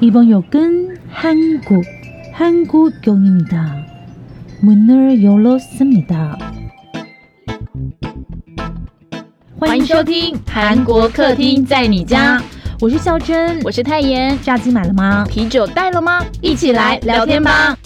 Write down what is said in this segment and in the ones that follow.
이번 역은 한국, 한국역입니다. 문을 열었습니다. 欢迎收听韩国客厅在你家，我是孝珍，我是泰妍。炸鸡买了吗？啤酒带了吗？一起来聊天吧。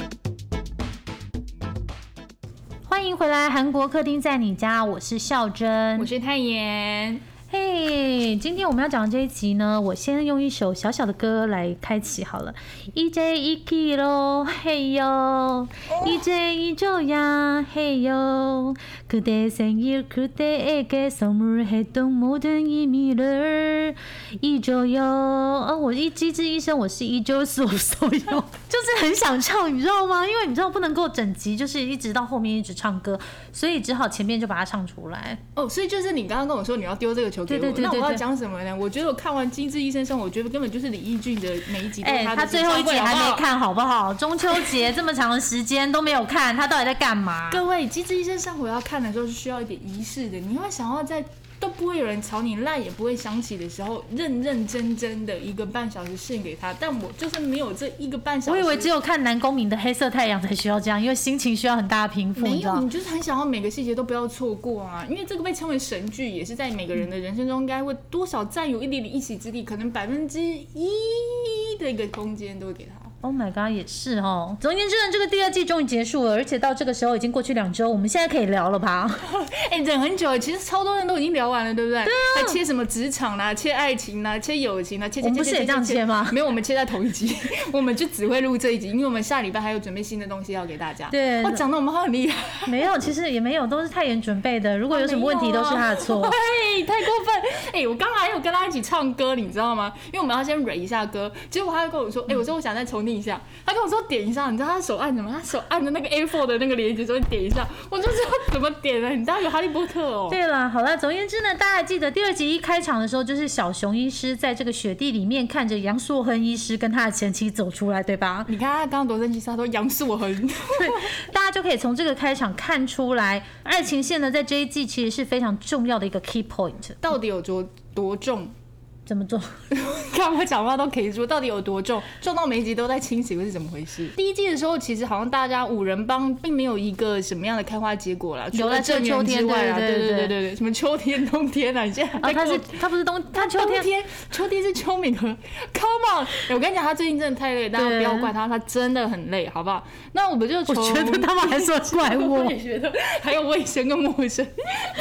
欢迎回来，韩国客厅在你家，我是孝珍，我是泰妍。 嘿，今天我们要讲的这一集呢，我先用一首小小的歌来开启好了。一 j 一 k 咯，嘿哟，一 j 一周呀，嘿哟。그대생일그대에게선물했던모든의미를잊어요哦，我一机智医生，我是一周四我所有，就是很想唱，你知道吗？因为你知道不能够整集就是一直到后面一直唱歌，所以只好前面就把它唱出来。哦，所以就是你刚刚跟我说你要丢这个球 给我，那我要讲什么呢？我觉得我看完《精致医生生活》，我觉得根本就是李易俊的每一集。哎，他最后一集还没看好不好？中秋节这么长的时间都没有看，他到底在干嘛？各位，《精致医生生活》要看的时候是需要一点仪式的，你会想要在。都不会有人吵你，赖也不会想起的时候，认认真真的一个半小时献给他。但我就是没有这一个半小时。我以为只有看南宫明的《黑色太阳》才需要这样，因为心情需要很大的平复。没有，你就是很想要每个细节都不要错过啊！因为这个被称为神剧，也是在每个人的人生中应该会多少占有一点点一席之地，可能百分之一的一个空间都会给他。Oh my god，也是哦。总而言之呢，这个第二季终于结束了，而且到这个时候已经过去两周，我们现在可以聊了吧？哎，忍很久，其实超多人都已经聊完了，对不对？对啊。切什么职场啦，切爱情啦，切友情啦，切切切切切。我们不是也这样切吗？没有，我们切在同一集，我们就只会录这一集，因为我们下礼拜还有准备新的东西要给大家。对。我讲的我们很厉害。没有，其实也没有，都是太妍准备的。如果有什么问题，都是他的错。哎，太过分！哎，我刚刚还有跟他一起唱歌，你知道吗？因为我们要先 r 一下歌，结果他就跟我说：“哎，我说我想再重听一下。”他跟我。说点一下，你知道他手按什么？他手按着那个 A4 的那个连接，说点一下，我就知道怎么点了。你知道有哈利波特哦。对了，好了，总而言之呢，大家记得第二集一开场的时候，就是小熊医师在这个雪地里面看着杨硕亨医师跟他的前妻走出来，对吧？你看他刚刚多生气，他说杨硕亨，对，大家就可以从这个开场看出来，爱情线呢在这一季其实是非常重要的一个 key point，到底有多多重？怎么做？看我讲话都可以说，到底有多重？重到每一集都在清洗，会是怎么回事？第一季的时候，其实好像大家五人帮并没有一个什么样的开花结果了，除了正秋天之外啊，对对对对对，什么秋天、冬天啊？你现在啊，他是他不是冬，他秋天，秋天是秋敏和 Come on！我跟你讲，他最近真的太累，大家不要怪他，他真的很累，好不好？那我们就我觉得他们还说怪我，我也觉得还有卫生跟陌生，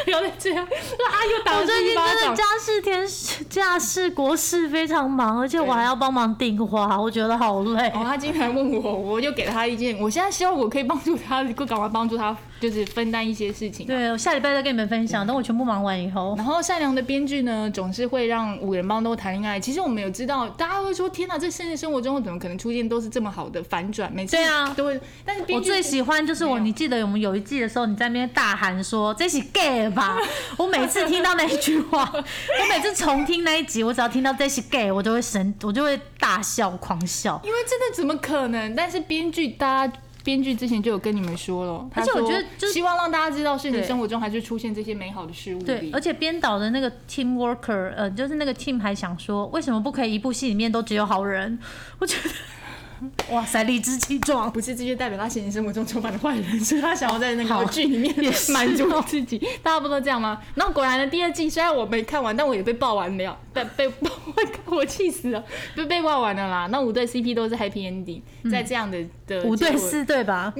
不要再这样啊！又打我最近真的家事天家事国事非常忙，而且我还要帮忙订花，我觉得好累。哦，他经常问我，我就给他意见。我现在希望我可以帮助他，赶快帮助他。就是分担一些事情。对，我下礼拜再跟你们分享。等我全部忙完以后，然后善良的编剧呢，总是会让五人帮都谈恋爱。其实我们有知道，大家会说：“天哪，这现实生活中怎么可能出现都是这么好的反转？”每次对啊，都会。但是我最喜欢就是我，你记得我们有一季的时候，你在那边大喊说：“这是 gay 吧？” 我每次听到那一句话，我每次重听那一集，我只要听到这是 gay，我就会神，我就会大笑狂笑。因为真的怎么可能？但是编剧大家。编剧之前就有跟你们说了，而且我觉得就希望让大家知道，现实生活中还是出现这些美好的事物。对，而且编导的那个 team worker，呃，就是那个 team 还想说，为什么不可以一部戏里面都只有好人？我觉得。哇塞，理直气壮，不是这就代表他现实生活中充满了坏人，所以他想要在那个剧里面满足自己。大家不都这样吗？然后果然的第二季，虽然我没看完，但我也被爆完了，被被爆，我气死了，被被爆完了啦。那五对 CP 都是 Happy Ending，在这样的的五对四对吧？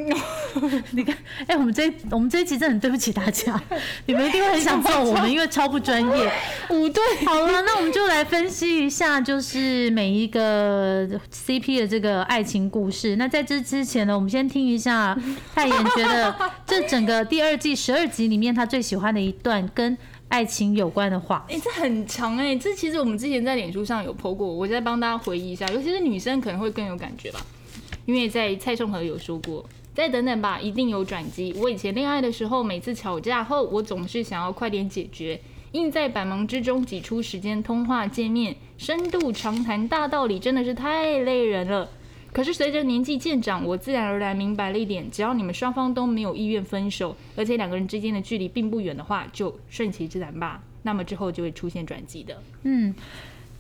你看，哎，我们这我们这一集真的很对不起大家，你们一定会很想揍我们，因为超不专业。五对，好了，那我们就来分析一下，就是每一个 CP 的这个。爱情故事。那在这之前呢，我们先听一下 泰妍觉得这整个第二季十二集里面，他最喜欢的一段跟爱情有关的话。哎，这很长哎，这其实我们之前在脸书上有 po 过，我再帮大家回忆一下，尤其是女生可能会更有感觉吧。因为在蔡颂和有说过，再等等吧，一定有转机。我以前恋爱的时候，每次吵架后，我总是想要快点解决，硬在百忙之中挤出时间通话见面，深度长谈大道理，真的是太累人了。可是随着年纪渐长，我自然而然明白了一点：只要你们双方都没有意愿分手，而且两个人之间的距离并不远的话，就顺其自然吧。那么之后就会出现转机的。嗯，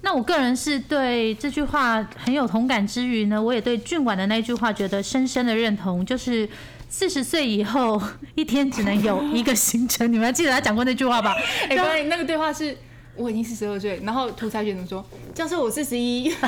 那我个人是对这句话很有同感之余呢，我也对俊婉的那句话觉得深深的认同，就是四十岁以后一天只能有一个行程。你们还记得他讲过那句话吧？哎，关于那个对话是。我已经四十二岁，然后涂彩雪怎么说？教授，我四十一。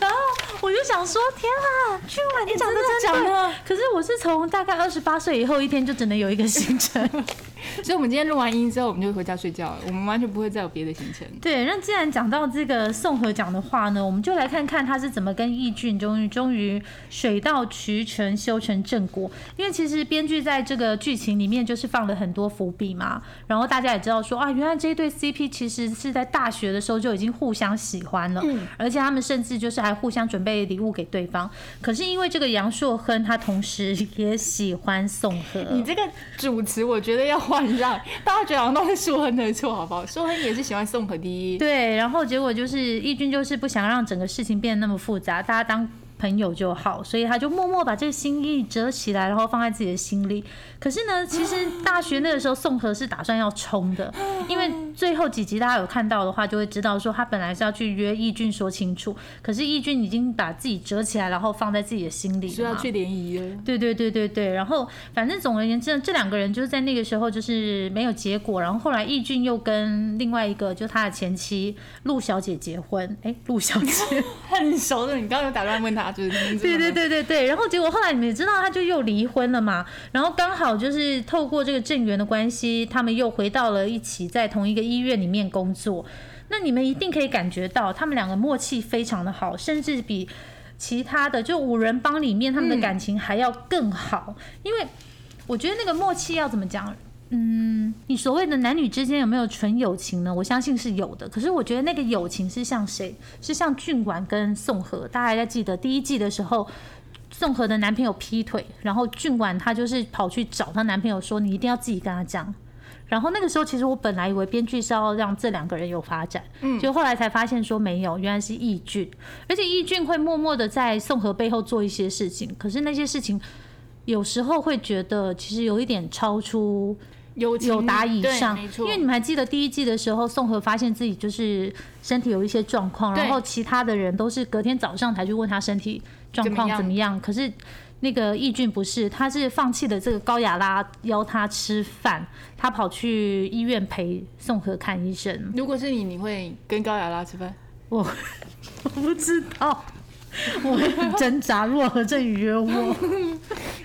然后我就想说，天啊，俊晚，你讲的真的？可是我是从大概二十八岁以后，一天就只能有一个行程。所以，我们今天录完音之后，我们就回家睡觉了。我们完全不会再有别的行程。对，那既然讲到这个宋和讲的话呢，我们就来看看他是怎么跟义俊终于终于水到渠成修成正果。因为其实编剧在这个剧情里面就是放了很多伏笔嘛。然后大家也知道说啊，原来这一对 CP 其实是在大学的时候就已经互相喜欢了，而且他们甚至就是还互相准备礼物给对方。可是因为这个杨硕亨他同时也喜欢宋和，你这个主持我觉得要。换让，大家觉得好像都是舒亨的错，好不好？舒亨也是喜欢宋可第一，对，然后结果就是义军就是不想让整个事情变得那么复杂，大家当。朋友就好，所以他就默默把这个心意折起来，然后放在自己的心里。可是呢，其实大学那个时候，宋和是打算要冲的，因为最后几集大家有看到的话，就会知道说他本来是要去约义俊说清楚，可是义俊已经把自己折起来，然后放在自己的心里，是要去联谊了。对对对对对，然后反正总而言之，这两个人就是在那个时候就是没有结果，然后后来义俊又跟另外一个就他的前妻陆小姐结婚。哎，陆小姐 很熟的，你刚刚有打断问他就是。对对对对对，然后结果后来你们也知道，他就又离婚了嘛。然后刚好就是透过这个正缘的关系，他们又回到了一起，在同一个医院里面工作。那你们一定可以感觉到，他们两个默契非常的好，甚至比其他的就五人帮里面他们的感情还要更好。因为我觉得那个默契要怎么讲？嗯，你所谓的男女之间有没有纯友情呢？我相信是有的。可是我觉得那个友情是像谁？是像俊管跟宋和。大家还记得第一季的时候，宋和的男朋友劈腿，然后俊管她就是跑去找她男朋友说：“你一定要自己跟他讲。”然后那个时候，其实我本来以为编剧是要让这两个人有发展，嗯，就后来才发现说没有，原来是义俊，而且义俊会默默的在宋和背后做一些事情。可是那些事情有时候会觉得其实有一点超出。有有达以上，因为你们还记得第一季的时候，宋和发现自己就是身体有一些状况，然后其他的人都是隔天早上才去问他身体状况怎么样。可是那个义俊不是，他是放弃了这个高雅拉邀他吃饭，他跑去医院陪宋和看医生。如果是你，你会跟高雅拉吃饭？我 我不知道。我挣扎，如果何振宇约我，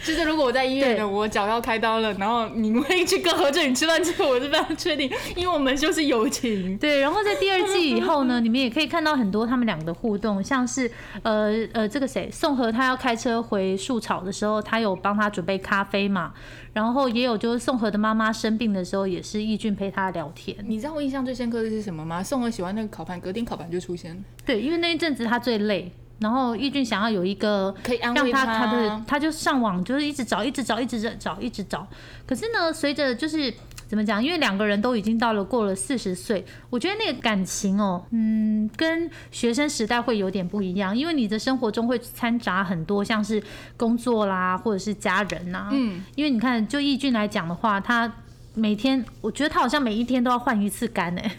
就是如果我在医院的，我脚要开刀了，然后你会去跟何振宇吃饭，这个我是非常确定，因为我们就是友情。对，然后在第二季以后呢，你们也可以看到很多他们两个的互动，像是呃呃，这个谁宋和他要开车回树草的时候，他有帮他准备咖啡嘛，然后也有就是宋和的妈妈生病的时候，也是易俊陪他聊天。你知道我印象最深刻的是什么吗？宋和喜欢那个烤盘，隔天烤盘就出现。对，因为那一阵子他最累。然后义俊想要有一个可以安慰他，他的他就上网就是一直找，一直找，一直找，一直找。可是呢，随着就是怎么讲，因为两个人都已经到了过了四十岁，我觉得那个感情哦，嗯，跟学生时代会有点不一样，因为你的生活中会掺杂很多像是工作啦，或者是家人呐。嗯，因为你看，就义俊来讲的话，他每天我觉得他好像每一天都要换一次肝诶。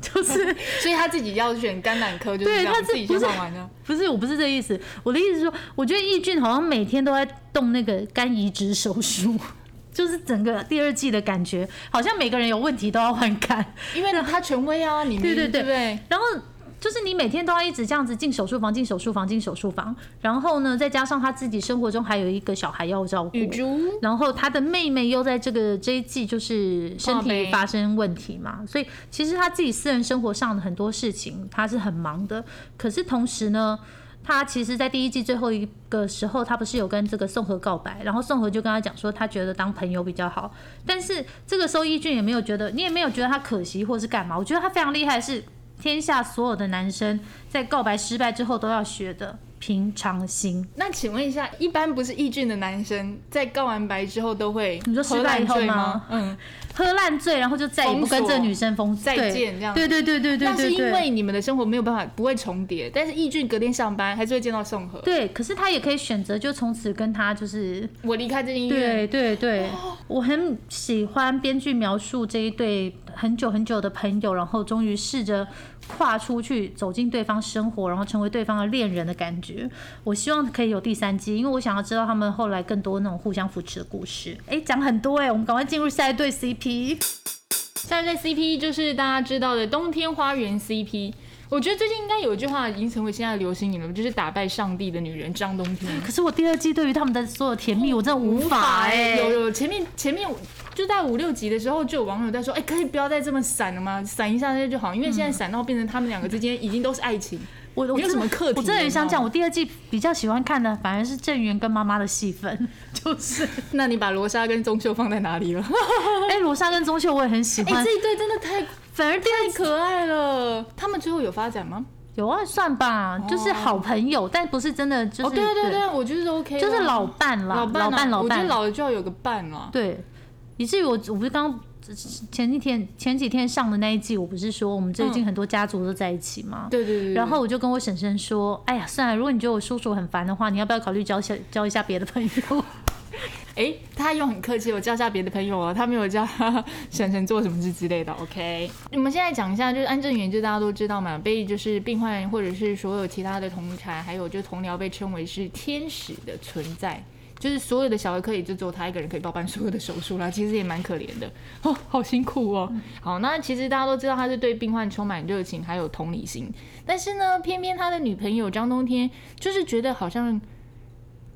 就是，所以他自己要选肝胆科，就是他自己就上完的。不是，我不是这意思。我的意思是说，我觉得易俊好像每天都在动那个肝移植手术，就是整个第二季的感觉，好像每个人有问题都要换肝，因为呢，他权威啊，你对对对，然后。就是你每天都要一直这样子进手术房、进手术房、进手术房，然后呢，再加上他自己生活中还有一个小孩要照顾，然后他的妹妹又在这个这一季就是身体发生问题嘛，所以其实他自己私人生活上的很多事情他是很忙的。可是同时呢，他其实，在第一季最后一个时候，他不是有跟这个宋和告白，然后宋和就跟他讲说，他觉得当朋友比较好。但是这个时候，义俊也没有觉得，你也没有觉得他可惜或是干嘛。我觉得他非常厉害是。天下所有的男生在告白失败之后都要学的，平常心。那请问一下，一般不是易俊的男生在告完白之后都会你说失喝败以后吗？嗯，喝烂醉，然后就再也不跟这个女生封再见这样。子对对对对对那是因。为你们的生活没有办法不会重叠，但是易俊隔天上班还是会见到宋和。对，可是他也可以选择，就从此跟他就是我离开这间医对，对对，我很喜欢编剧描述这一对很久很久的朋友，然后终于试着跨出去，走进对方生活，然后成为对方的恋人的感觉。我希望可以有第三季，因为我想要知道他们后来更多那种互相扶持的故事。哎，讲很多哎，我们赶快进入下一对 CP。下一对 CP 就是大家知道的冬天花园 CP。我觉得最近应该有一句话已经成为现在的流行语了，就是打败上帝的女人张冬天。可是我第二季对于他们的所有甜蜜，我真的无法哎、有有前面前面就在五六集的时候，就有网友在说，哎、可以不要再这么闪了吗？闪一下就好，因为现在闪到变成他们两个之间已经都是爱情。没有我我真的什么课题我真的很想讲，我第二季比较喜欢看的反而是郑源跟妈妈的戏份，就是 那你把罗莎跟钟秀放在哪里了？哎，罗莎跟钟秀我也很喜哎、欢，这一对真的太反而太可爱了。他们最后有发展吗？有啊，算吧，就是好朋友，但不是真的就是哦，对对对，我觉得是 OK，就是老伴啦，老伴啊老伴老我觉得伴，老了就要有个伴了。对，以至于我我不是刚刚前几天前几天上的那一季，我不是说我们最近很多家族都在一起吗？对对对对然后我就跟我婶婶说：“哎呀，算了，如果你觉得我叔叔很烦的话，你要不要考虑交下交一下别的朋友？哎，他又很客气，我叫下别的朋友哦，他没有叫他 婶婶做什么事之类的。OK，我们现在讲一下，就是安正元，就大家都知道嘛，被就是病患或者是所有其他的同才，还有就同僚被称为是天使的存在。就是所有的小儿科也就只有他一个人可以包办所有的手术啦，其实也蛮可怜的。哦，好辛苦哦。好，那其实大家都知道他是对病患充满热情，还有同理心，但是呢，偏偏他的女朋友张冬天就是觉得好像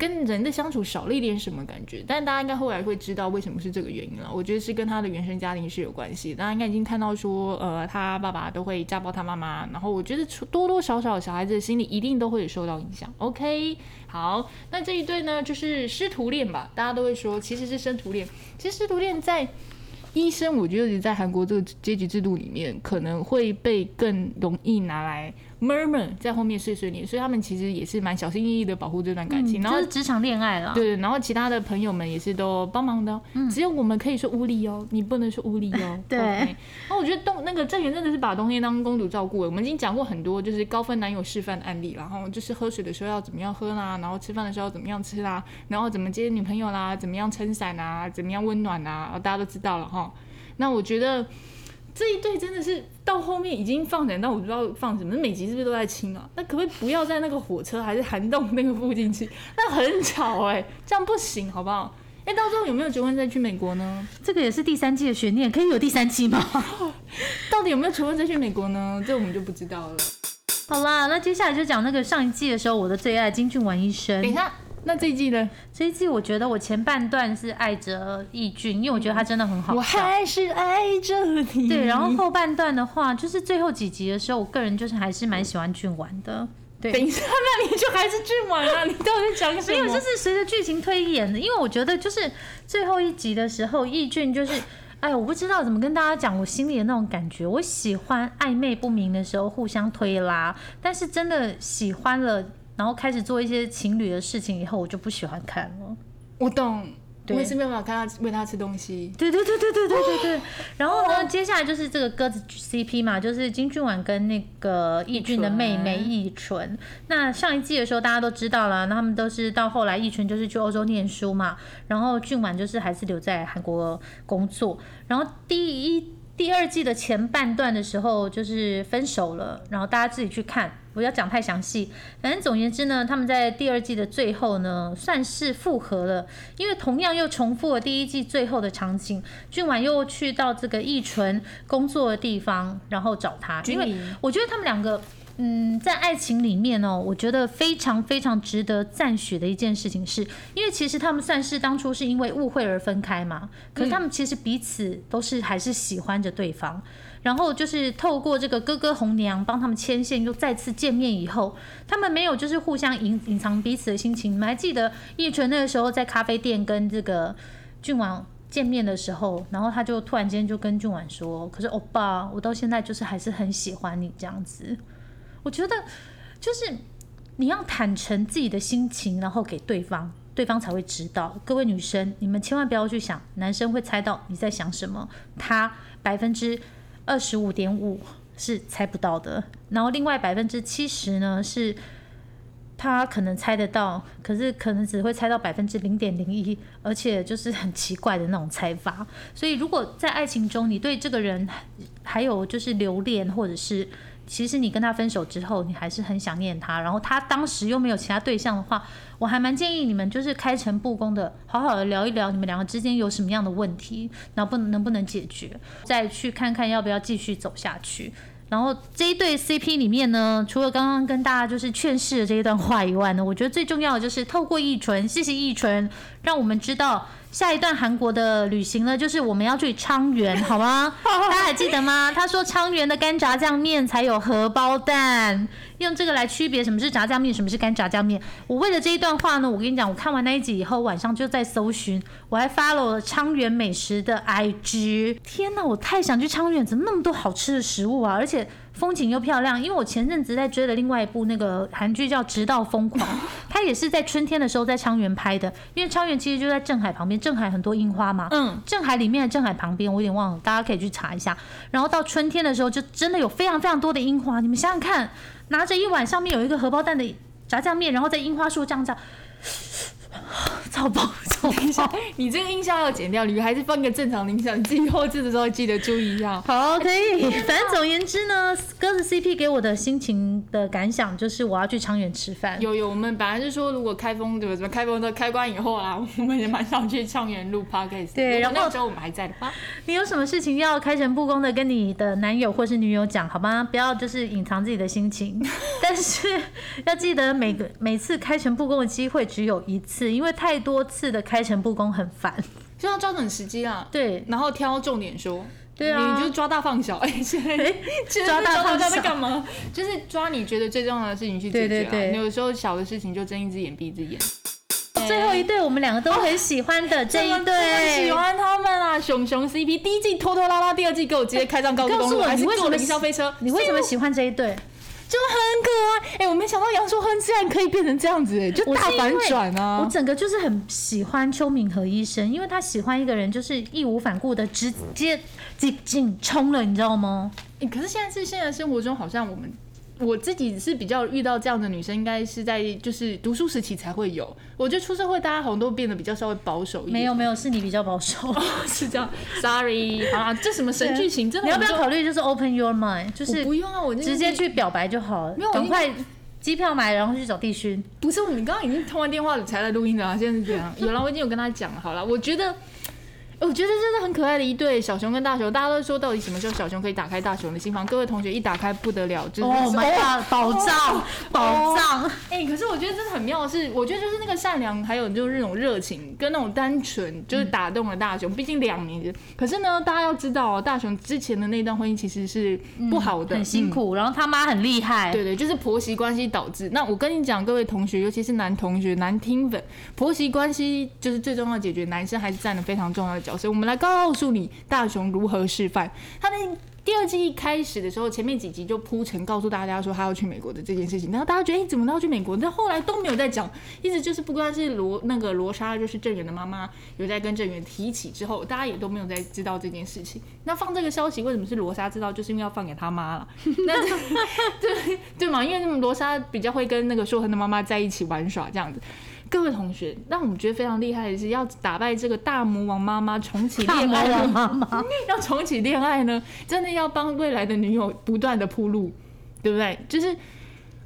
跟人的相处少了一点什么感觉，但大家应该后来会知道为什么是这个原因了。我觉得是跟他的原生家庭是有关系。大家应该已经看到说，呃，他爸爸都会家暴他妈妈，然后我觉得多多少少小孩子的心里一定都会有受到影响。OK，好，那这一对呢，就是师徒恋吧，大家都会说其实是生徒恋。其实师徒恋在医生，我觉得在韩国这个阶级制度里面，可能会被更容易拿来 murmur 在后面碎碎念，所以他们其实也是蛮小心翼翼的保护这段感情。然后就是职场恋爱啦。对，然后其他的朋友们也是都帮忙的哦、只有我们可以说无理哦，你不能说无理哦。对 OK 那我觉得冬那个郑源真的是把冬天当公主照顾了。我们已经讲过很多就是高分男友示范的案例，然后就是喝水的时候要怎么样喝啦，然后吃饭的时候怎么样吃啦，然后怎么接女朋友啦，怎么样撑伞啊，怎么样温暖啊，大家都知道了哈。那我觉得。这一对真的是到后面已经放展到我不知道放什么，每集是不是都在亲啊？那可不可以不要在那个火车还是涵洞那个附近亲？那很吵哎、这样不行好不好？哎、到时候有没有结婚再去美国呢？这个也是第三季的悬念，可以有第三季吗？到底有没有结 婚再去美国呢？这我们就不知道了。好啦，那接下来就讲那个上一季的时候我的最爱金俊丸医生等一。下，那这一季呢？这一季我觉得我前半段是爱着义俊，因为我觉得他真的很好我。还是爱着你。对，然后后半段的话，就是最后几集的时候，我个人就是还是蛮喜欢俊玩的。对，等一下，那你就还是俊玩啊？你到底在讲什么？没有，就是随着剧情推演的，因为我觉得就是最后一集的时候，义俊就是，哎，我不知道怎么跟大家讲我心里的那种感觉。我喜欢暧昧不明的时候互相推拉，但是真的喜欢了，然后开始做一些情侣的事情以后，我就不喜欢看了。我懂，我也是没有办法看他喂他吃东西。对对对对对对对对。然后呢，接下来就是这个鸽子 CP 嘛，就是金俊婉跟那个易俊的妹妹义纯。那上一季的时候大家都知道了，那他们都是到后来义纯就是去欧洲念书嘛，然后俊婉就是还是留在韩国工作。然后第一。第二季的前半段的时候，就是分手了，然后大家自己去看，不要讲太详细。反正总而言之呢，他们在第二季的最后呢，算是复合了，因为同样又重复了第一季最后的场景。俊婉又去到这个易纯工作的地方，然后找他，因为我觉得他们两个。嗯，在爱情里面哦，我觉得非常非常值得赞许的一件事情是，因为其实他们算是当初是因为误会而分开嘛，可是他们其实彼此都是还是喜欢着对方，然后就是透过这个哥哥红娘帮他们牵线，又再次见面以后，他们没有就是互相隐隐藏彼此的心情。你们还记得叶纯那个时候在咖啡店跟这个俊王见面的时候，然后他就突然间就跟俊婉说：“可是欧巴，我到现在就是还是很喜欢你这样子。”我觉得就是你要坦诚自己的心情，然后给对方，对方才会知道。各位女生，你们千万不要去想男生会猜到你在想什么，他百分之二十五点五是猜不到的，然后另外百分之七十呢是。他可能猜得到，可是可能只会猜到百分之零点零一，而且就是很奇怪的那种猜法。所以，如果在爱情中，你对这个人还有就是留恋，或者是其实你跟他分手之后，你还是很想念他，然后他当时又没有其他对象的话，我还蛮建议你们就是开诚布公的，好好的聊一聊你们两个之间有什么样的问题，然后不能不能解决，再去看看要不要继续走下去。然后这一对 CP 里面呢，除了刚刚跟大家就是劝世的这一段话以外呢，我觉得最重要的就是透过易纯，谢谢易纯，让我们知道下一段韩国的旅行呢，就是我们要去昌原，好吗？大家还记得吗？他说昌原的干炸酱面才有荷包蛋，用这个来区别什么是炸酱面，什么是干炸酱面。我为了这一段话呢，我跟你讲，我看完那一集以后，晚上就在搜寻，我还 follow 了昌原美食的 IG。天哪，我太想去昌原，怎么那么多好吃的食物啊？而且风景又漂亮。因为我前阵子在追的另外一部那个韩剧叫《直到疯狂》，它也是在春天的时候在昌原拍的。因为昌原其实就在镇海旁边，镇海很多樱花嘛。嗯，镇海里面的镇海旁边，我有点忘了，大家可以去查一下。然后到春天的时候，就真的有非常非常多的樱花。你们想想看，拿着一碗上面有一个荷包蛋的炸酱面，然后在樱花树这样这样，超爆超棒。你这个音效要剪掉，你还是放个正常的音效，你自己后置的时候记得注意一下。好，可以。反正总而言之呢，鸽子 CP 给我的心情的感想就是我要去长远吃饭。有有，我们本来是说如果开封对什么开封的开关以后啊，我们也蛮想去长远录 podcast。对然后那时候我们还在的话，你有什么事情要开诚布公的跟你的男友或是女友讲，好吗？不要就是隐藏自己的心情，但是要记得每个每次开诚布公的机会只有一次，因为太多次的开诚布公很烦。就要抓准时机啊。对然后挑重点说。对啊你就抓大放小。哎，现在抓大放小在干嘛？就是抓你觉得最重要的事情去解决、啊。对对对有时候小的事情就睁一只眼闭一只眼。最后一对我们两个都很喜欢的这一我对，喜欢他们啊！熊熊 CP 第一季拖拖拉拉，第二季给我直接开上高速公路，告诉我还是坐你为什么凌霄飞车？你为什么喜欢这一对？就很可爱？哎、我没想到杨淑亨竟然可以变成这样子、哎，就大反转啊！我整个就是很喜欢邱敏和医生，因为他喜欢一个人就是义无反顾的直接进进冲了，你知道吗？欸可是现在是现在生活中，好像我们我自己是比较遇到这样的女生，应该是在就是读书时期才会有。我觉得出社会，大家好像都变得比较稍微保守一点。没有没有，是你比较保守。是这样，sorry。好啦，这什么神剧情，真的你要不要考虑就是 open your mind，就是不用啊，我那个直接去表白就好了赶快那个机票买，然后去找帝勋。不是，我们刚刚已经通完电话才来录音的啊，现在是这样。有了，我已经有跟他讲了。好了，我觉得。我觉得真的很可爱的一对小熊跟大熊，大家都说到底什么时候小熊可以打开大熊的心房？各位同学一打开不得了，就是 Oh my god，宝藏宝藏！哎、可是我觉得真的很妙的是，我觉得就是那个善良，还有就是那种热情跟那种单纯，就是打动了大熊。毕竟两年，可是呢，大家要知道哦，大熊之前的那段婚姻其实是不好的，很辛苦，然后他妈很厉害。对对，就是婆媳关系导致。那我跟你讲，各位同学，尤其是男同学、男听粉，婆媳关系就是最重要的解决，男生还是占了非常重要的角色。我们来告诉你，大雄如何示范。他那第二季一开始的时候，前面几集就铺陈告诉大家说他要去美国的这件事情，然后大家觉得哎、诶怎么都要去美国？但后来都没有在讲，一直就是不管是罗那个罗莎，就是郑源的妈妈有在跟郑源提起之后，大家也都没有在知道这件事情。那放这个消息为什么是罗莎知道？就是因为要放给他妈了。那对对嘛？因为罗莎比较会跟那个硕恒的妈妈在一起玩耍这样子。各位同学，让我们觉得非常厉害的是，要打败这个大魔王妈妈，重启恋爱王妈妈，要重启恋爱呢，真的要帮未来的女友不断的铺路，对不对？就是。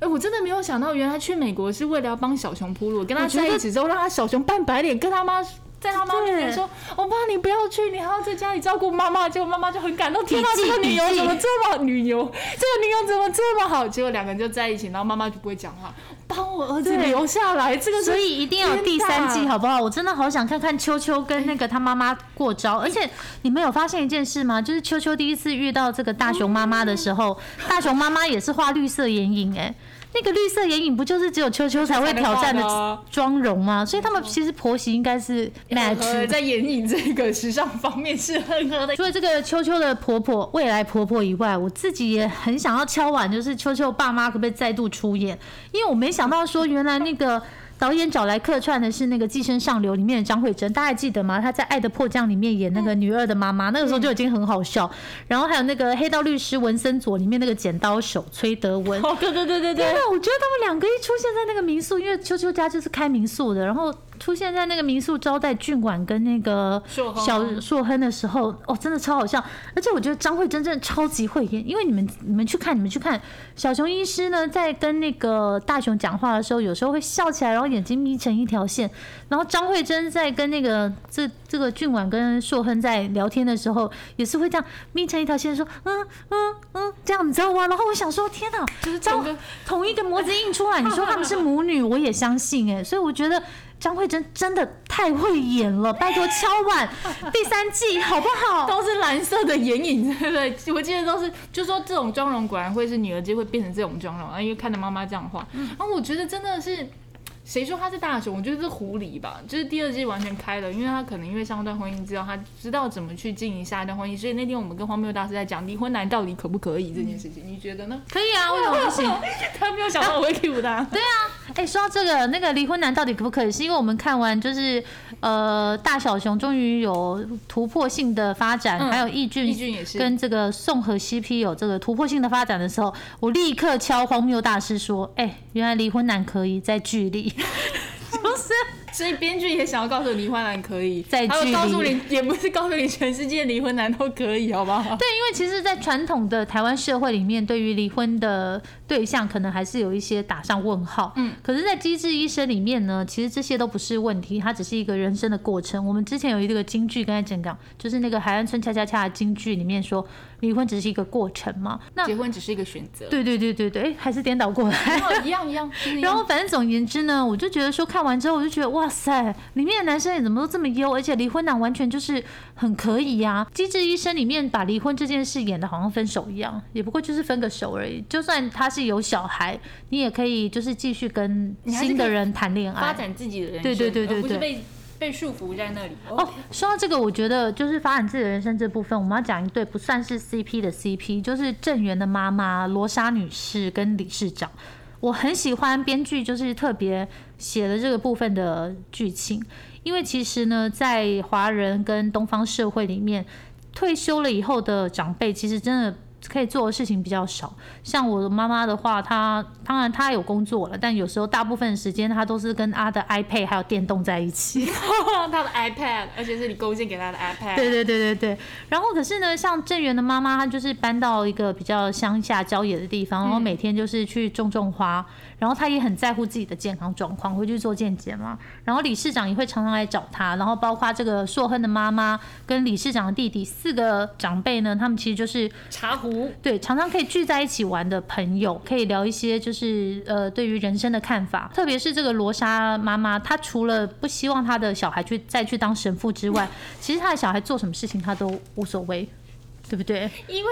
哎、我真的没有想到，原来去美国是为了要帮小熊铺路。跟他在一起之后，让他小熊扮白脸，跟他妈在他妈面前说：“我爸，你不要去，你还要在家里照顾妈妈。”结果妈妈就很感动，天哪，这个女友怎么这么女友？这个女友怎么这么好？结果两个人就在一起，然后妈妈就不会讲话，帮我儿子留下来。这个所以一定要有第三季，好不好？我真的好想看看秋秋跟那个他妈妈过招。而且你们有发现一件事吗？就是秋秋第一次遇到这个大熊妈妈的时候，大熊妈妈也是画绿色眼影，哎，那个绿色眼影不就是只有秋秋才会挑战的妆容吗？所以他们其实婆媳应该是 match 呃，在眼影这个时尚方面是很合的。除了这个秋秋的婆婆未来婆婆以外，我自己也很想要敲碗，就是秋秋爸妈可不可以再度出演？因为我没想到说原来那个。导演找来客串的是那个《寄生上流》里面的张慧珍，大家还记得吗？她在《爱的迫降》里面演那个女二的妈妈，那个时候就已经很好笑。然后还有那个《黑道律师文森佐》里面那个剪刀手崔德文，哦，对对对对对我觉得他们两个一出现在那个民宿，因为秋秋家就是开民宿的，然后出现在那个民宿招待俊婉跟那个小硕亨的时候，哦，真的超好笑。而且我觉得张慧珍真的超级会演，因为你们你们去看，你们去看小熊医师呢，在跟那个大熊讲话的时候，有时候会笑起来，然后眼睛眯成一条线。然后张慧珍在跟那个这这个俊婉跟硕亨在聊天的时候，也是会这样眯成一条线说，嗯嗯嗯，这样你知道吗？然后我想说，天哪，就是张同一个模子印出来，你说他们是母女，我也相信哎，所以我觉得张慧珍真的太会演了，拜托敲碗第三季好不好？都是蓝色的眼影，对不对？我记得都是，就说这种妆容果然会是女儿就会变成这种妆容啊，因为看着妈妈这样画。然后我觉得真的是。谁说他是大熊？我觉得是狐狸吧，就是第二季完全开了，因为他可能因为上一段婚姻之后，他知道怎么去经营下一段婚姻，所以那天我们跟荒谬大师在讲离婚男到底可不可以这件事情，你觉得呢？可以啊，为什么不行？他没有想到我会 Q 他，对啊，哎、说到这个，那个离婚男到底可不可以？是因为我们看完就是呃大小熊终于有突破性的发展，嗯还有易俊易俊也是跟这个宋和 CP 有这个突破性的发展的时候，我立刻敲荒谬大师说：“哎、原来离婚男可以在剧里。”就是所以编剧也想要告诉你离婚男可以，在还有告诉你，也不是告诉你全世界离婚男都可以，好不好？对，因为其实，在传统的台湾社会里面，对于离婚的对象，可能还是有一些打上问号。嗯，可是，在《机智医生》里面呢，其实这些都不是问题，它只是一个人生的过程。我们之前有一个京剧刚才讲讲，就是那个海岸村恰恰恰的京剧里面说，离婚只是一个过程嘛。那结婚只是一个选择，对对对对对，哎，还是颠倒过来。然后一样一样，一样然后反正总言之呢，我就觉得说看完之后，我就觉得哇塞，里面的男生也怎么都这么优，而且离婚男完全就是很可以呀、机智医生》里面把离婚这件事演的好像分手一样，也不过就是分个手而已。就算他是有小孩，你也可以就是继续跟新的人谈恋爱。发展自己的人生，对对对对对被束缚在那里。哦，说到这个，我觉得就是发展自己的人生这部分，我们要讲一对不算是 CP 的 CP，就是郑源的妈妈罗莎女士跟理事长。我很喜欢编剧就是特别写了这个部分的剧情，因为其实呢，在华人跟东方社会里面，退休了以后的长辈其实真的。可以做的事情比较少，像我的妈妈的话，她当然她有工作了，但有时候大部分时间她都是跟她的 iPad 还有电动在一起。她的 iPad，而且是你贡献给她的 iPad。对对对对对。然后可是呢，像郑源的妈妈，她就是搬到一个比较乡下郊野的地方，然后每天就是去种种花，然后他也很在乎自己的健康状况，会去做健检嘛。然后理事长也会常常来找他，然后包括这个硕亨的妈妈跟理事长的弟弟四个长辈呢，他们其实就是茶壶，对，常常可以聚在一起玩的朋友，可以聊一些就是呃对于人生的看法。特别是这个罗莎妈妈，她除了不希望她的小孩去再去当神父之外，其实她的小孩做什么事情她都无所谓，对不对？因为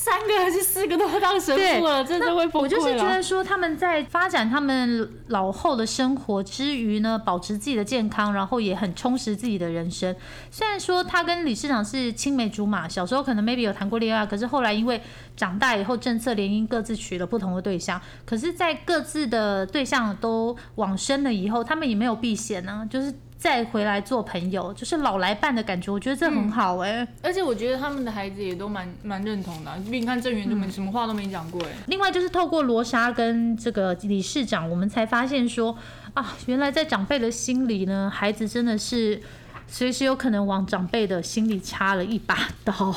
三个还是四个都当神父了，真的会崩溃了。我就是觉得说，他们在发展他们老后的生活之余呢，保持自己的健康，然后也很充实自己的人生。虽然说他跟理事长是青梅竹马，小时候可能 maybe 有谈过恋爱，可是后来因为长大以后政策联姻，各自娶了不同的对象。可是，在各自的对象都往生了以后，他们也没有避嫌呢、就是。再回来做朋友，就是老来伴的感觉，我觉得这很好哎、而且我觉得他们的孩子也都蛮蛮认同的啊、毕竟看郑源就没什么话都没讲过哎。另外就是透过罗莎跟这个理事长，我们才发现说啊，原来在长辈的心里呢，孩子真的是随时有可能往长辈的心里插了一把刀。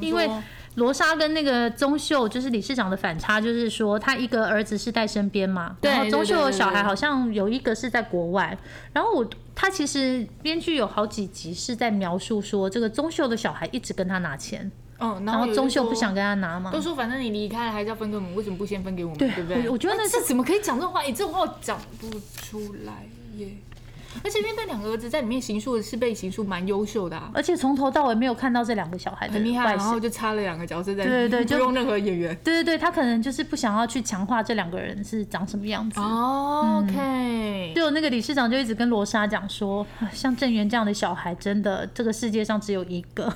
因为罗莎跟那个宗秀，就是理事长的反差，就是说他一个儿子是在身边嘛，然后宗秀的小孩好像有一个是在国外，然后我他其实编剧有好几集是在描述说，这个钟秀的小孩一直跟他拿钱，嗯，然然后有人说宗秀不想跟他拿嘛都，说反正你离开了还是要分给我们，为什么不先分给我们？对对不对？我我觉得那这怎么可以讲这种话？你这种话讲不出来耶。而且因为那两个儿子在里面行述的是被行述蛮优秀的啊，而且从头到尾没有看到这两个小孩的很厉害。然后就插了两个角色在里面，对对对就不用任何演员。对对对，他可能就是不想要去强化这两个人是长什么样子。哦 OK，就那个理事长就一直跟罗莎讲说，啊像郑源这样的小孩，真的这个世界上只有一个，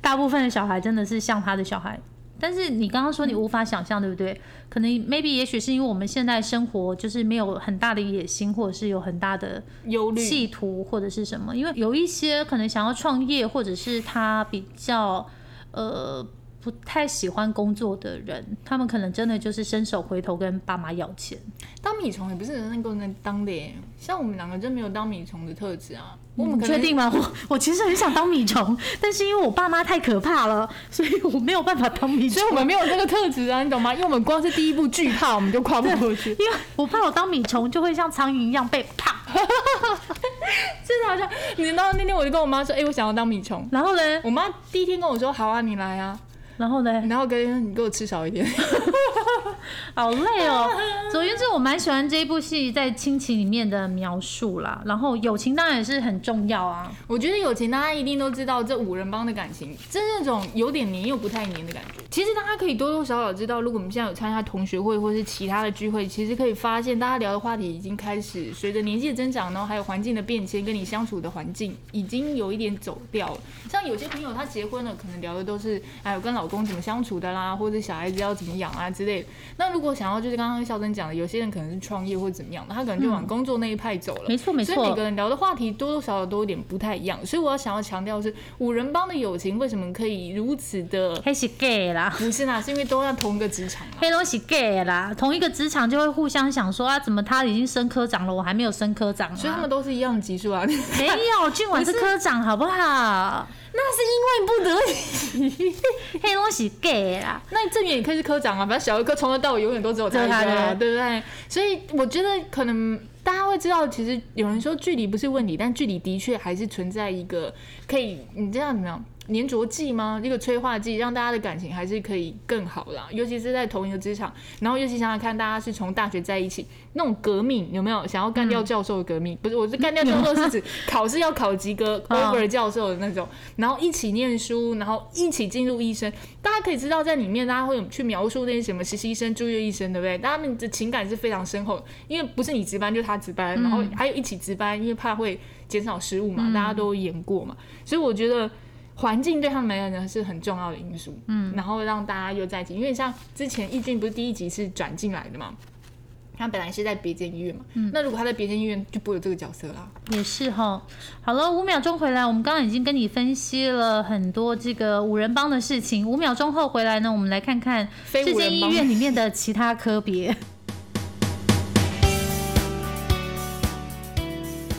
大部分的小孩真的是像他的小孩。但是你刚刚说你无法想象，对不对？可能 maybe 也许是因为我们现在生活就是没有很大的野心，或者是有很大的忧虑。企图或者是什么？因为有一些可能想要创业，或者是他比较呃不太喜欢工作的人，他们可能真的就是伸手回头跟爸妈要钱。当米虫也不是人人够能当的耶，像我们两个就没有当米虫的特质啊。我们确定吗？我我其实很想当米虫，但是因为我爸妈太可怕了，所以我没有办法当米虫所以。我们没有这个特质啊，你懂吗？因为我们光是第一步惧怕，我们就跨不过去。因为我怕我当米虫就会像苍蝇一样被啪，真的好像，你知道那天我就跟我妈说，哎、我想要当米虫。然后呢，我妈第一天跟我说，好啊，你来啊。然后呢，然后跟你给我吃少一点。好累哦。总而言之，我蛮喜欢这一部戏在亲情里面的描述啦。然后友情当然也是很重要啊。我觉得友情大家一定都知道，这五人帮的感情，是那种有点黏又不太黏的感觉。其实大家可以多多少少知道，如果我们现在有参加同学会或是其他的聚会，其实可以发现大家聊的话题已经开始随着年纪的增长，然后还有环境的变迁，跟你相处的环境已经有一点走掉了。像有些朋友他结婚了，可能聊的都是哎我跟老公怎么相处的啦，或者小孩子要怎么养啊之类的。那如果想要就是刚刚孝珍讲的，有些人可能是创业或怎么样的，他可能就往工作那一派走了。没错没错所以每个，人聊的话题多多少少都有点不太一样。所以我要想要强调的是，五人帮的友情为什么可以如此的？黑是 gay 啦。不是啦，是因为都在同一个职场啊。黑东西 gay 啦，同一个职场就会互相想说啊，怎么他已经升科长了，我还没有升科长、啊，所以他们都是一样的级数啊。没有，俊婉是科长，好不好？那是因为不得已。黑东西 gay 啦，那郑源也可以是科长啊，反正小儿科从头到尾永远都只有他一个对不对？所以我觉得可能大家会知道，其实有人说距离不是问题，但距离的确还是存在一个可以，你知道怎么样？粘着剂吗？一个催化剂，让大家的感情还是可以更好啦。尤其是在同一个职场，然后尤其想想看，大家是从大学在一起，那种革命有没有想要干掉教授的革命？不是，我是干掉教授是指 考试要考及格嗯 over 教授的那种，然后一起念书，然后一起进入医生。大家可以知道，在里面大家会有去描述那些什么实习医生、住院医生，对不对？他们的情感是非常深厚的，因为不是你值班就是他值班，然后还有一起值班，因为怕会减少失误嘛，大家都演过嘛，所以我觉得。环境对他们来讲是很重要的因素，嗯，然后让大家又在一起，因为像之前易俊不是第一集是转进来的嘛，他本来是在别间医院嘛，嗯那如果他在别间医院就不会有这个角色啦。也是哈。好了，五秒钟回来，我们刚刚已经跟你分析了很多这个五人帮的事情。五秒钟后回来呢，我们来看看这间医院里面的其他科别。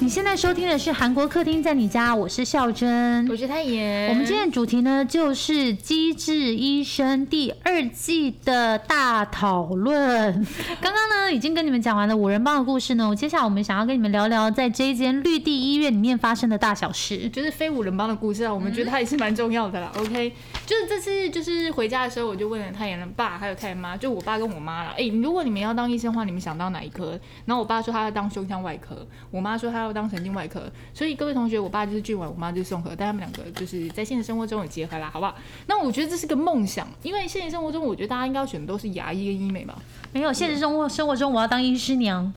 你现在收听的是韩国客厅在你家，我是孝珍，我是太妍，我们今天的主题呢，就是《机智医生》第二季的大讨论。刚刚呢，已经跟你们讲完了五人帮的故事呢，我接下来我们想要跟你们聊聊在这一间绿地医院里面发生的大小事。就是非五人帮的故事啊，我们觉得它也是蛮重要的啦。OK，就是这次就是回家的时候，我就问了太妍的爸还有太妍妈，就我爸跟我妈了。哎、如果你们要当医生的话，你们想当哪一科？然后我爸说他要当胸腔外科，我妈说她要当神经外科。所以各位同学，我爸就是俊伟，我妈就是宋和，但他们两个就是在现实生活中有结合啦，好不好？那我觉得这是个梦想，因为现实生活中，我觉得大家应该要选的都是牙医跟医美吧。没有，现实生活生活中我要当医师娘。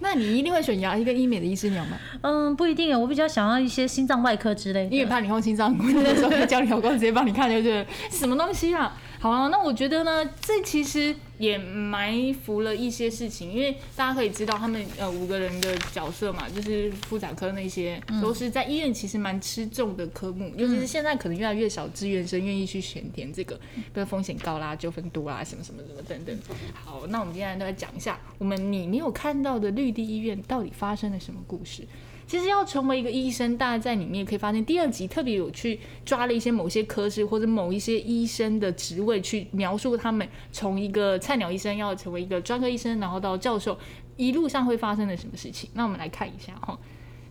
那你一定会选牙医跟医美的医师娘吗？嗯，不一定耶，我比较想要一些心脏外科之类的。因为怕你后心脏病的时候，就叫你老公直接帮你看，就觉得什么东西啊？好啊，那我觉得呢，这其实也埋伏了一些事情，因为大家可以知道，他们呃五个人的角色嘛，就是妇产科那些，都是在医院其实蛮吃重的科目，尤其是现在可能越来越少志愿生愿意去选填这个，比如风险高啦、纠纷多啦、什么什么什么等等。好，那我们今天都来讲一下，我们你没有看到的绿地医院到底发生了什么故事。其实要成为一个医生，大家在里面可以发现，第二集特别有去抓了一些某些科室或者某一些医生的职位，去描述他们从一个菜鸟医生要成为一个专科医生，然后到教授，一路上会发生了什么事情。那我们来看一下哈，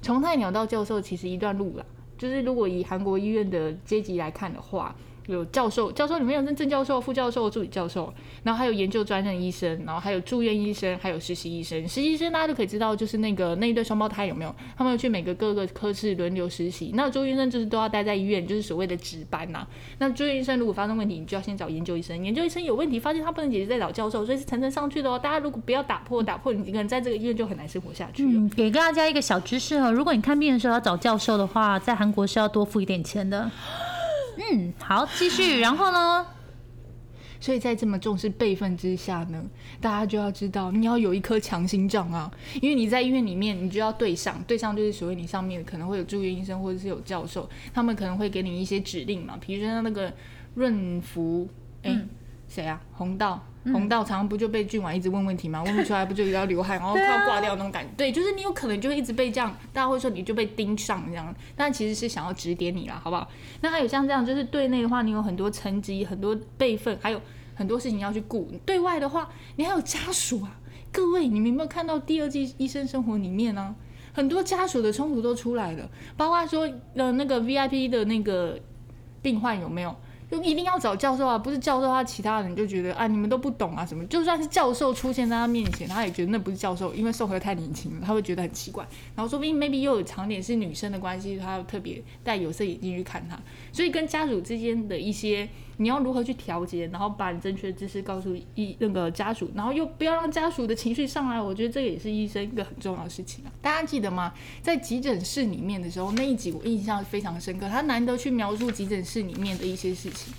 从菜鸟到教授其实一段路啦，就是如果以韩国医院的阶级来看的话。有教授，教授里面有正教授、副教授、助理教授，然后还有研究专任医生，然后还有住院医生，还有实习医生。实习医生大家都可以知道，就是那个那一对双胞胎有没有？他们去每个各个科室轮流实习。那住院医生就是都要待在医院，就是所谓的值班呐、那住院医生如果发生问题，你就要先找研究医生。研究医生有问题，发现他不能解决，再找教授，所以是层层上去的哦。大家如果不要打破，打破你一个人在这个医院就很难生活下去了。嗯，给大家一个小知识哦，如果你看病的时候要找教授的话，在韩国是要多付一点钱的。嗯，好，继续，然后呢？所以在这么重视辈分之下呢，大家就要知道你要有一颗强心脏啊，因为你在医院里面，你就要对上，对上就是所谓你上面可能会有住院医生或者是有教授，他们可能会给你一些指令嘛，比如说那个润福，哎、谁啊？红道。红道常常不就被俊婉一直问问题吗？问不出来不就要流汗，然后快要挂掉那种感觉。对，就是你有可能就会一直被这样，大家会说你就被盯上这样，但其实是想要指点你啦，好不好？那还有像这样，就是对内的话，你有很多层级、很多辈分，还有很多事情要去顾；对外的话，你还有家属啊。各位，你们有没有看到第二季《医生生活》里面呢、很多家属的冲突都出来了，包括说呃那个 VIP 的那个病患有没有？就一定要找教授啊，不是教授，他其他人就觉得啊，你们都不懂啊什么。就算是教授出现在他面前，他也觉得那不是教授，因为宋和太年轻了，他会觉得很奇怪。然后说不定 maybe 又有长点是女生的关系，他又特别戴有色眼镜去看他。所以跟家属之间的一些，你要如何去调节，然后把你正确的知识告诉医那个家属，然后又不要让家属的情绪上来，我觉得这个也是医生一个很重要的事情啊。大家记得吗？在急诊室里面的时候，那一集我印象非常深刻，他难得去描述急诊室里面的一些事情。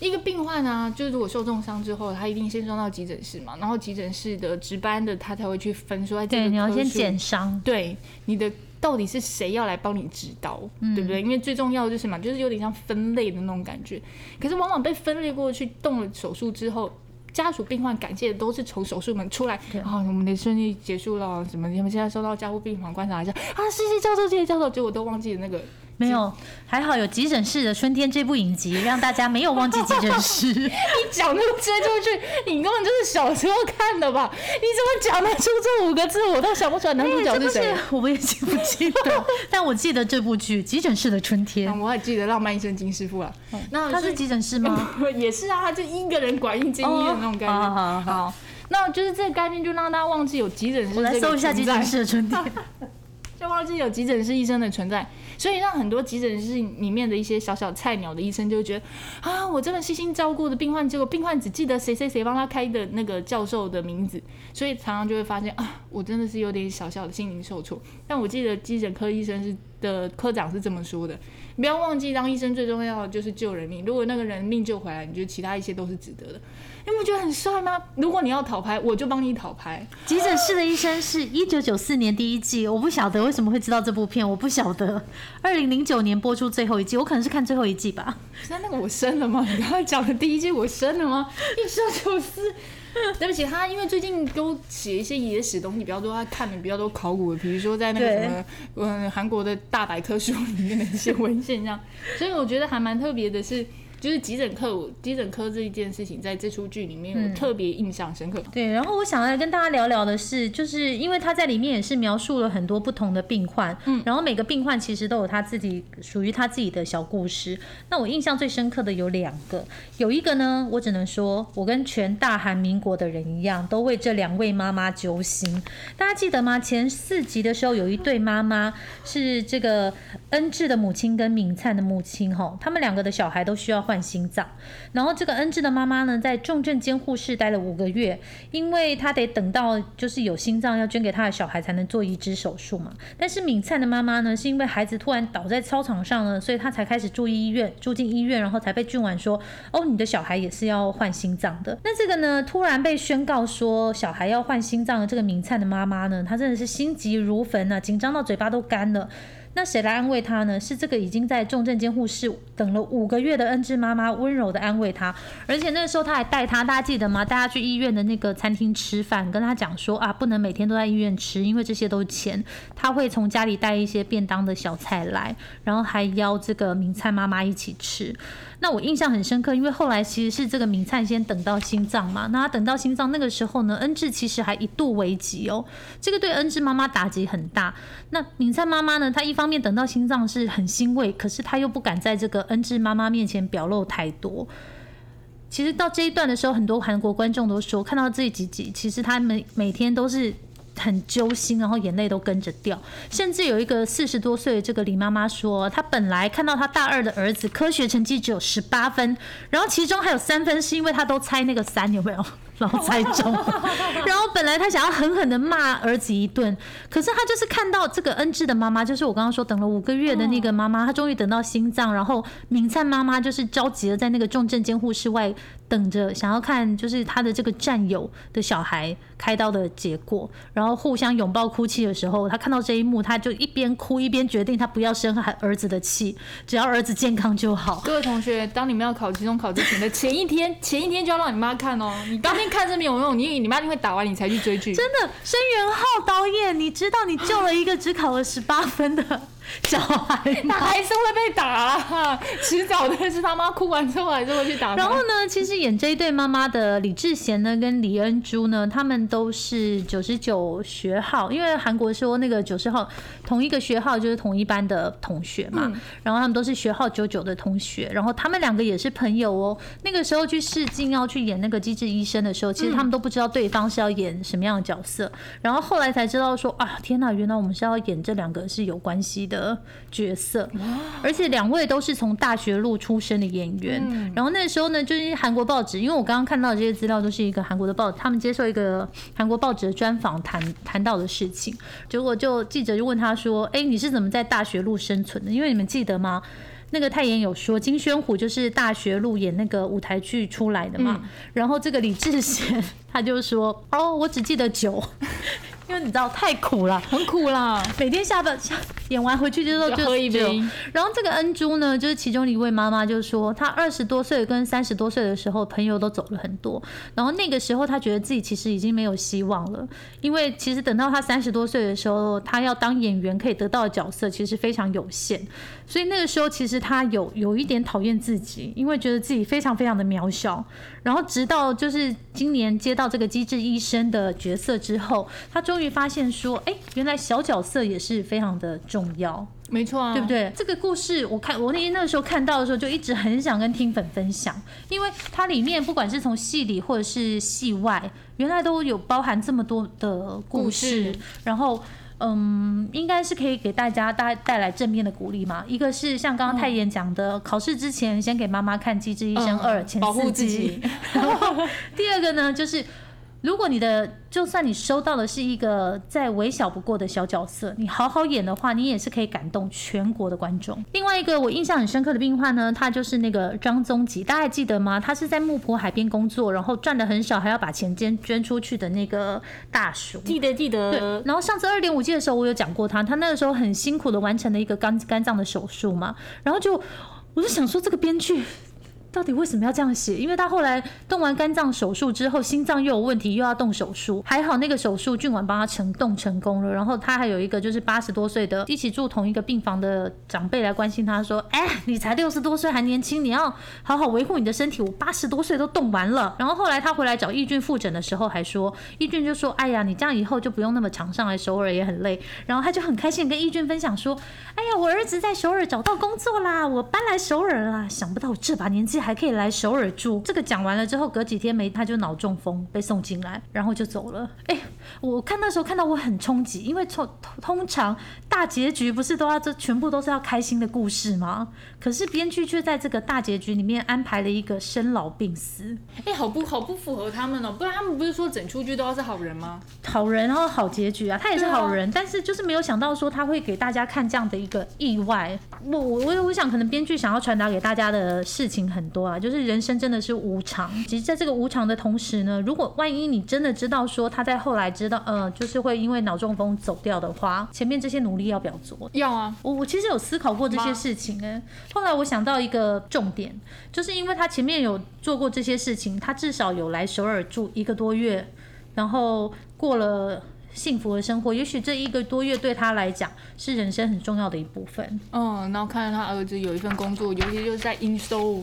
一个病患啊，就是如果受重伤之后，他一定先送到急诊室嘛，然后急诊室的值班的他才会去分说，哎，对，你要先减伤。对你的到底是谁要来帮你指导，对不对？因为最重要的就是什么，就是有点像分类的那种感觉。可是往往被分类过去，动了手术之后。家属、病患感谢的都是从手术门出来，啊，我们的顺利结束了，什么？你们现在收到加护病房观察一下啊，谢谢教授，谢谢教授，结果都忘记了那个没有，还好有急诊室的春天这部影集，让大家没有忘记急诊室。一讲那个追出去，你根本就是小时候看的吧？你怎么讲得出这五个字？我都想不出来男主角是谁。我也记不记得，但我记得这部剧《急诊室的春天嗯》。我还记得《浪漫医生金师傅》啊，那他是急诊室吗？也是啊，他就一个人管一间医院那种概念。哦好好好，那就是这个概念，就让大家忘记有急诊室我来搜一下急诊室的春天。有急诊室医生的存在，所以让很多急诊室里面的一些小小菜鸟的医生就会觉得啊，我这么细心照顾的病患，结果病患只记得谁谁谁帮他开的那个教授的名字，所以常常就会发现啊，我真的是有点小小的心灵受挫。但我记得急诊科医生是的科长是这么说的：不要忘记，当医生最重要的就是救人命。如果那个人命救回来，你觉得其他一切都是值得的。你不觉得很帅吗？如果你要讨拍，我就帮你讨拍。急诊室的医生是一九九四年第一季，我不晓得为什么会知道这部片，我不晓得。二零零九年播出最后一季，我可能是看最后一季吧。那那个我生了吗？你刚才讲的第一季我生了吗？一九九四。对不起，他因为最近都写一些野史东西比较多，他看的比较多考古的，比如说在那个什么，嗯，韩国的大百科书里面的一些文献这样，所以我觉得还蛮特别的是，就是急诊科，急诊科这一件事情在这出剧里面我特别印象深刻。对，然后我想来跟大家聊聊的是，就是因为他在里面也是描述了很多不同的病患，嗯，然后每个病患其实都有他自己属于他自己的小故事。那我印象最深刻的有两个，有一个呢，我只能说，我跟全大韩民国的人一样，都为这两位妈妈揪心。大家记得吗？前四集的时候，有一对妈妈是这个恩智的母亲跟敏灿的母亲，吼，他们两个的小孩都需要换换心脏。然后这个恩智的妈妈呢，在重症监护室待了五个月，因为她得等到就是有心脏要捐给她的小孩才能做移植手术嘛。但是敏灿的妈妈呢，是因为孩子突然倒在操场上呢，所以她才开始住医院，住进医院，然后才被俊婉说，哦，你的小孩也是要换心脏的。那这个呢，突然被宣告说小孩要换心脏的这个敏灿的妈妈呢，她真的是心急如焚啊，紧张到嘴巴都干了。那谁来安慰他呢？是这个已经在重症监护室等了五个月的恩智妈妈，温柔的安慰他。而且那时候他还带他，大家记得吗？带他去医院的那个餐厅吃饭，跟他讲说啊，不能每天都在医院吃，因为这些都是钱。他会从家里带一些便当的小菜来，然后还邀这个明菜妈妈一起吃。那我印象很深刻，因为后来其实是这个敏灿先等到心脏嘛，那他等到心脏那个时候呢，恩智其实还一度危急哦，这个对恩智妈妈打击很大。那敏灿妈妈呢，她一方面等到心脏是很欣慰，可是她又不敢在这个恩智妈妈面前表露太多。其实到这一段的时候，很多韩国观众都说，看到这几集，其实他们每天都是很揪心，然后眼泪都跟着掉。甚至有一个四十多岁的这个李妈妈说，她本来看到她大二的儿子科学成绩只有十八分，然后其中还有三分是因为他都猜那个三有没有？然后猜中，然后本来她想要狠狠的骂儿子一顿，可是她就是看到这个恩智的妈妈，就是我刚刚说等了五个月的那个妈妈，她终于等到心脏，然后敏灿妈妈就是着急的在那个重症监护室外等着，想要看就是她的这个战友的小孩开刀的结果，然后互相拥抱哭泣的时候，他看到这一幕，他就一边哭一边决定他不要生孩儿子的气，只要儿子健康就好。各位同学，当你们要考期中考之前的前一天，前一天就要让你妈看哦，你当天看是没有用，你你妈一定会打完你才去追剧。真的，申元浩导演，你知道你救了一个只考了十八分的 小孩吗？他还是会被打啊，迟早的是他妈哭完之后还是会去打。然后呢，其实演这一对妈妈的李智贤呢，跟李恩珠呢，他们都是九十九学号，因为韩国说那个九十号同一个学号就是同一班的同学嘛，然后他们都是学号九九的同学，然后他们两个也是朋友哦。那个时候去试镜要去演那个机智医生的时候，其实他们都不知道对方是要演什么样的角色，然后后来才知道说啊，天呐，原来我们是要演这两个是有关系的角色，而且两位都是从大学路出身的演员。然后那时候呢，就是韩国报纸，因为我刚刚看到这些资料都是一个韩国的报，他们接受一个韩国报纸的专访谈谈到的事情，结果就记者就问他说：“哎，你是怎么在大学路生存的？因为你们记得吗？那个泰妍有说金宣虎就是大学路演那个舞台剧出来的嘛。然后这个李智贤他就说：哦，我只记得酒。” 因为你知道太苦了，很苦啦，每天下班下演完回去之后就喝一杯。然后这个恩珠呢，就是其中一位妈妈就说，她二十多岁跟三十多岁的时候，朋友都走了很多。然后那个时候，她觉得自己其实已经没有希望了，因为其实等到她三十多岁的时候，她要当演员可以得到的角色其实非常有限。所以那个时候，其实她有有一点讨厌自己，因为觉得自己非常非常的渺小。然后直到就是今年接到这个机智医生的角色之后，她终于发现说，哎，原来小角色也是非常的重要，没错啊，对不对？这个故事我看我那天那个时候看到的时候，就一直很想跟听粉分享，因为它里面不管是从戏里或者是戏外，原来都有包含这么多的故事，然后。嗯，应该是可以给大家带带来正面的鼓励嘛。一个是像刚刚太妍讲的，考试之前先给妈妈看《机智医生二》前四集。然后第二个呢，就是如果你的就算你收到的是一个再微小不过的小角色，你好好演的话，你也是可以感动全国的观众。另外一个我印象很深刻的病患呢，他就是那个张宗吉，大家还记得吗？他是在木浦海边工作，然后赚的很少，还要把钱捐捐出去的那个大叔。记得记得。对。然后上次二点五季的时候，我有讲过他，他那个时候很辛苦的完成了一个肝肝脏的手术嘛，然后就我就想说这个编剧。到底为什么要这样写？因为他后来动完肝脏手术之后，心脏又有问题，又要动手术。还好那个手术俊婉帮他成动成功了。然后他还有一个就是八十多岁的一起住同一个病房的长辈来关心他说：“哎，你才六十多岁还年轻，你要好好维护你的身体。我八十多岁都动完了。”然后后来他回来找义俊复诊的时候，还说义俊就说：“哎呀，你这样以后就不用那么常上来首尔，也很累。”然后他就很开心跟义俊分享说：“哎呀，我儿子在首尔找到工作啦，我搬来首尔啦。想不到我这把年纪。”还可以来首尔住。这个讲完了之后，隔几天没他就脑中风被送进来，然后就走了。哎，我看那时候看到我很冲击，因为通通常大结局不是都要这全部都是要开心的故事吗？可是编剧却在这个大结局里面安排了一个生老病死。哎，好不好不符合他们哦？不然他们不是说整出剧都要是好人吗？好人然后好结局啊，他也是好人，但是就是没有想到说他会给大家看这样的一个意外。我我我想可能编剧想要传达给大家的事情很。多啊，就是人生真的是无常。其实，在这个无常的同时呢，如果万一你真的知道说他在后来知道，呃，就是会因为脑中风走掉的话，前面这些努力要不要做？要啊。我我其实有思考过这些事情哎。后来我想到一个重点，就是因为他前面有做过这些事情，他至少有来首尔住一个多月，然后过了幸福的生活。也许这一个多月对他来讲是人生很重要的一部分。嗯，然后看到他儿子有一份工作，尤其就是在营收。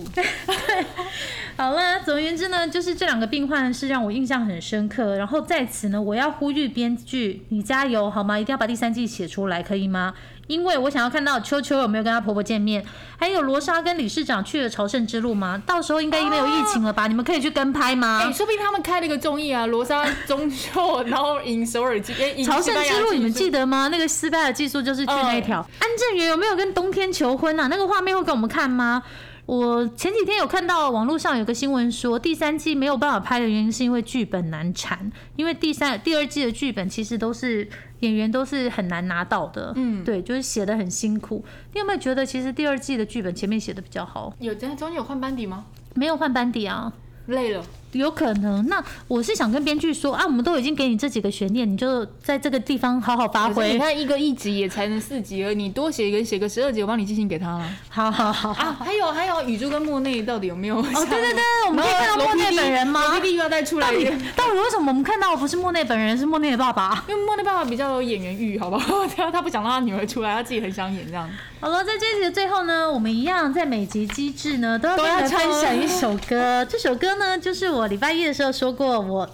好了，总而言之呢，就是这两个病患是让我印象很深刻。然后在此呢，我要呼吁编剧，你加油好吗？一定要把第三季写出来，可以吗？因为我想要看到秋秋有没有跟她婆婆见面，还有罗莎跟理事长去了朝圣之路吗？到时候应该没有疫情了吧？你们可以去跟拍吗？哎、说不定他们开了一个综艺啊，罗莎中秋，然后赢首尔记，哎，赢朝圣之路，你们记得吗？那个失败的技术就是去那一条。安正元有没有跟冬天求婚啊？那个画面会给我们看吗？我前几天有看到网络上有个新闻说，第三季没有办法拍的原因是因为剧本难产，因为第三、第二季的剧本其实都是演员都是很难拿到的，嗯，对，就是写的很辛苦。你有没有觉得其实第二季的剧本前面写的比较好？有在中间有换班底吗？没有换班底啊？累了，有可能。那我是想跟编剧说啊，我们都已经给你这几个悬念，你就在这个地方好好发挥你。看一个一集也才能四集而已，你多写一个写个十二集，我帮你寄信给他了。好好好。啊，还有还有，宇宙跟莫内到底有没有？哦，哦，对对对，我们可以看到莫内本人吗？罗 PD 又要再出来到底为什么我们看到的不是莫内本人，是莫内的爸爸？因为莫内爸爸比较有演员欲，好不好？他他不想让他女儿出来，他自己很想演这样。好了，在这一集的最后呢，我们一样在每集机制呢都要跟你们都要唱分享一首歌。这首歌呢，就是我礼拜一的时候说过我。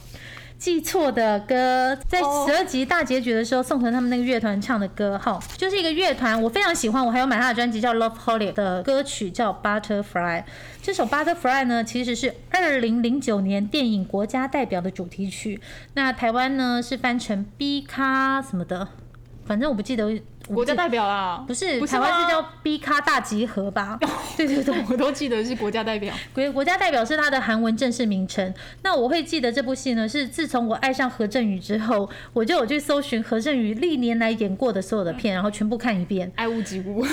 记错的歌，在哦十二集大结局的时候，宋晨他们那个乐团唱的歌，哈，就是一个乐团，我非常喜欢，我还有买他的专辑叫 Love Holic 的歌曲叫 Butterfly。这首 Butterfly 呢，其实是二零零九年电影《国家代表》的主题曲，那台湾呢是翻成 B 咖什么的，反正我不记得。国家代表啦，不是，不是台湾是叫 B 咖大集合吧？对对对，我都记得是国家代表。国国家代表是它的韩文正式名称。那我会记得这部戏呢，是自从我爱上何振宇之后，我就有去搜寻何振宇历年来演过的所有的片，然后全部看一遍。爱屋及乌，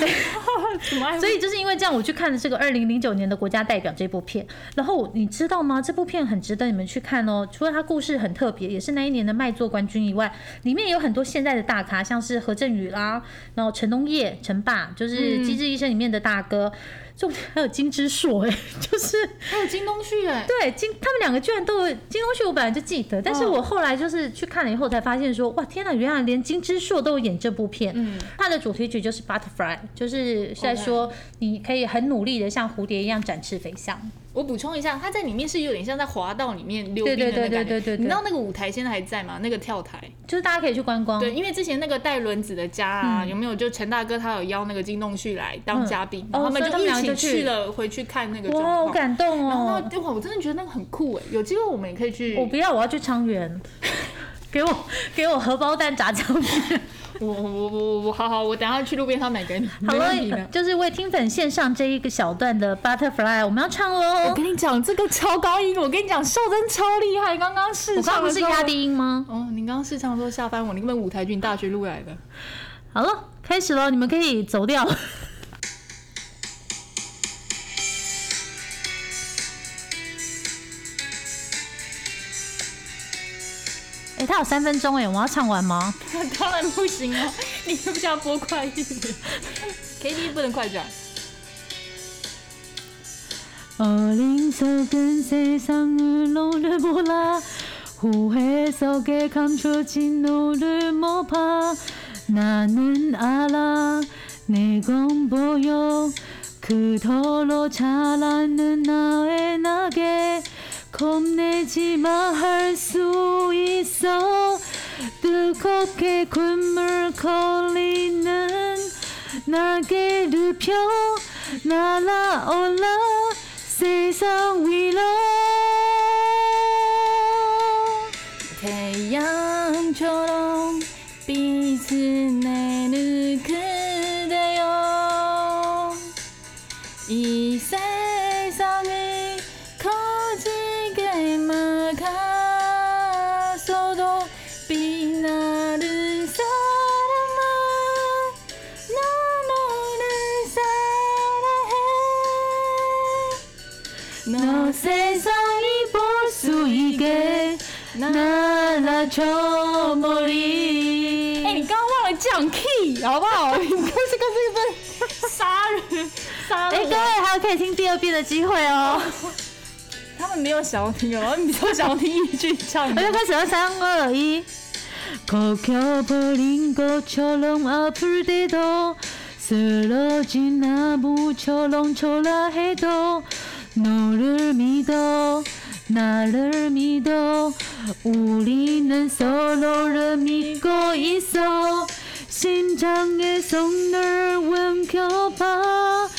所以就是因为这样，我去看了这个二零零九年的《国家代表》这部片。然后你知道吗？这部片很值得你们去看哦。除了它故事很特别，也是那一年的卖座冠军以外，里面有很多现在的大咖，像是何振宇啦，然后陈东烨、陈爸，就是《机智医生》里面的大哥。重点还有金之硕，哎，就是还有金东旭哎，对金，他们两个居然都有金东旭，我本来就记得，但是我后来就是去看了以后才发现说，哇，天哪，原来连金之硕都有演这部片。嗯，它的主题曲就是 Butterfly，就是在说你可以很努力的像蝴蝶一样展翅飞翔。我补充一下，他在里面是有点像在滑道里面溜冰的那感觉。对对对对你知道那个舞台现在还在吗？那个跳台。就是大家可以去观光。对，因为之前那个带轮子的家啊，有没有就陈大哥他有邀那个金东旭来当嘉宾，嗯然后他们就一起去去了回去看那个状哇，好况。感动哦然后哦！哇，我真的觉得那个很酷哎，有机会我们也可以去。我不要，我要去昌原，给我给我荷包蛋炸酱面。我我我我我好好，我等下去路边摊买给你，好了，。就是为听粉献上这一个小段的 Butterfly，我们要唱喽我。跟你讲，这个超高音，我跟你讲，秀珍超厉害。刚刚试唱的是压低音吗？哦，你刚刚试唱的时候下翻我，你根本舞台剧大学录来的。好了，开始喽，你们可以走掉。哎、他有三分钟哎，我要唱完吗？当然不行哦，你是不是要播快一点？K T 不能快转。 어린 속은 세상을 너를 몰라 후회 속에 감춰진 너를 못 봐 나는 알아 내건 보여 그토록 자라는 나의 나게 겁내지 마 할 수 있어. 뜨겁게 굶을 걸리는 날개를 펴 날아올라 세상 위로. 태양처럼 빛을 내는 그 있게 날아줘 머리 哎、你刚刚忘了降 key 好不好？你这个这个是杀人杀哎、了我！各位还有可以听第二遍的机会哦！他们没有想要听哦，你比较想要听一句唱我就开始了，三二一。 kok여버린 것처럼 아플 때도 쓰러진 나무처럼 초라해도 너를 믿어 나를 믿어 우리는 서로를 믿고 있어. 심장의 성을 움켜봐.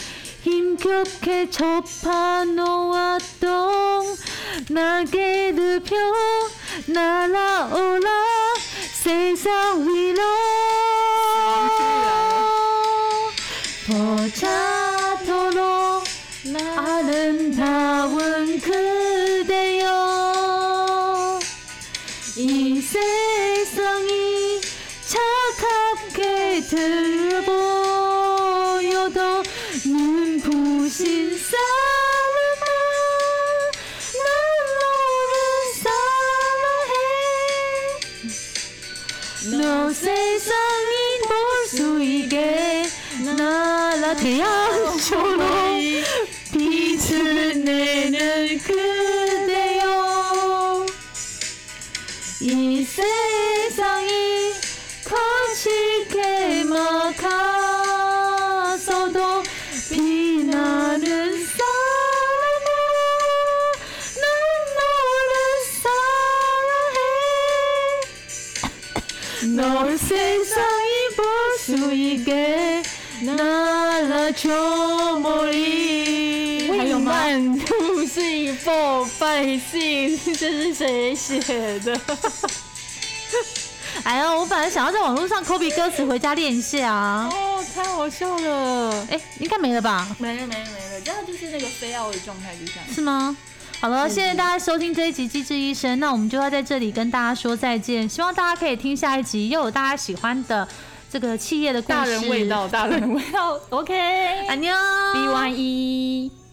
힘겹게 접하 놓았던 날개를 펴 날아오라. 세상 위로 这是谁写的？哎呀，我本来想要在网络上 copy 歌词回家练一下啊。哦，太好笑了！哎，应该没了吧？没了没了没了，这样就是那个非要的状态，就这样。是吗？好了，谢谢大家收听这一集《机智医生》，那我们就要在这里跟大家说再见。希望大家可以听下一集，又有大家喜欢的这个企业的故事。大人味道，大人味道。OK，安妞，B Y E。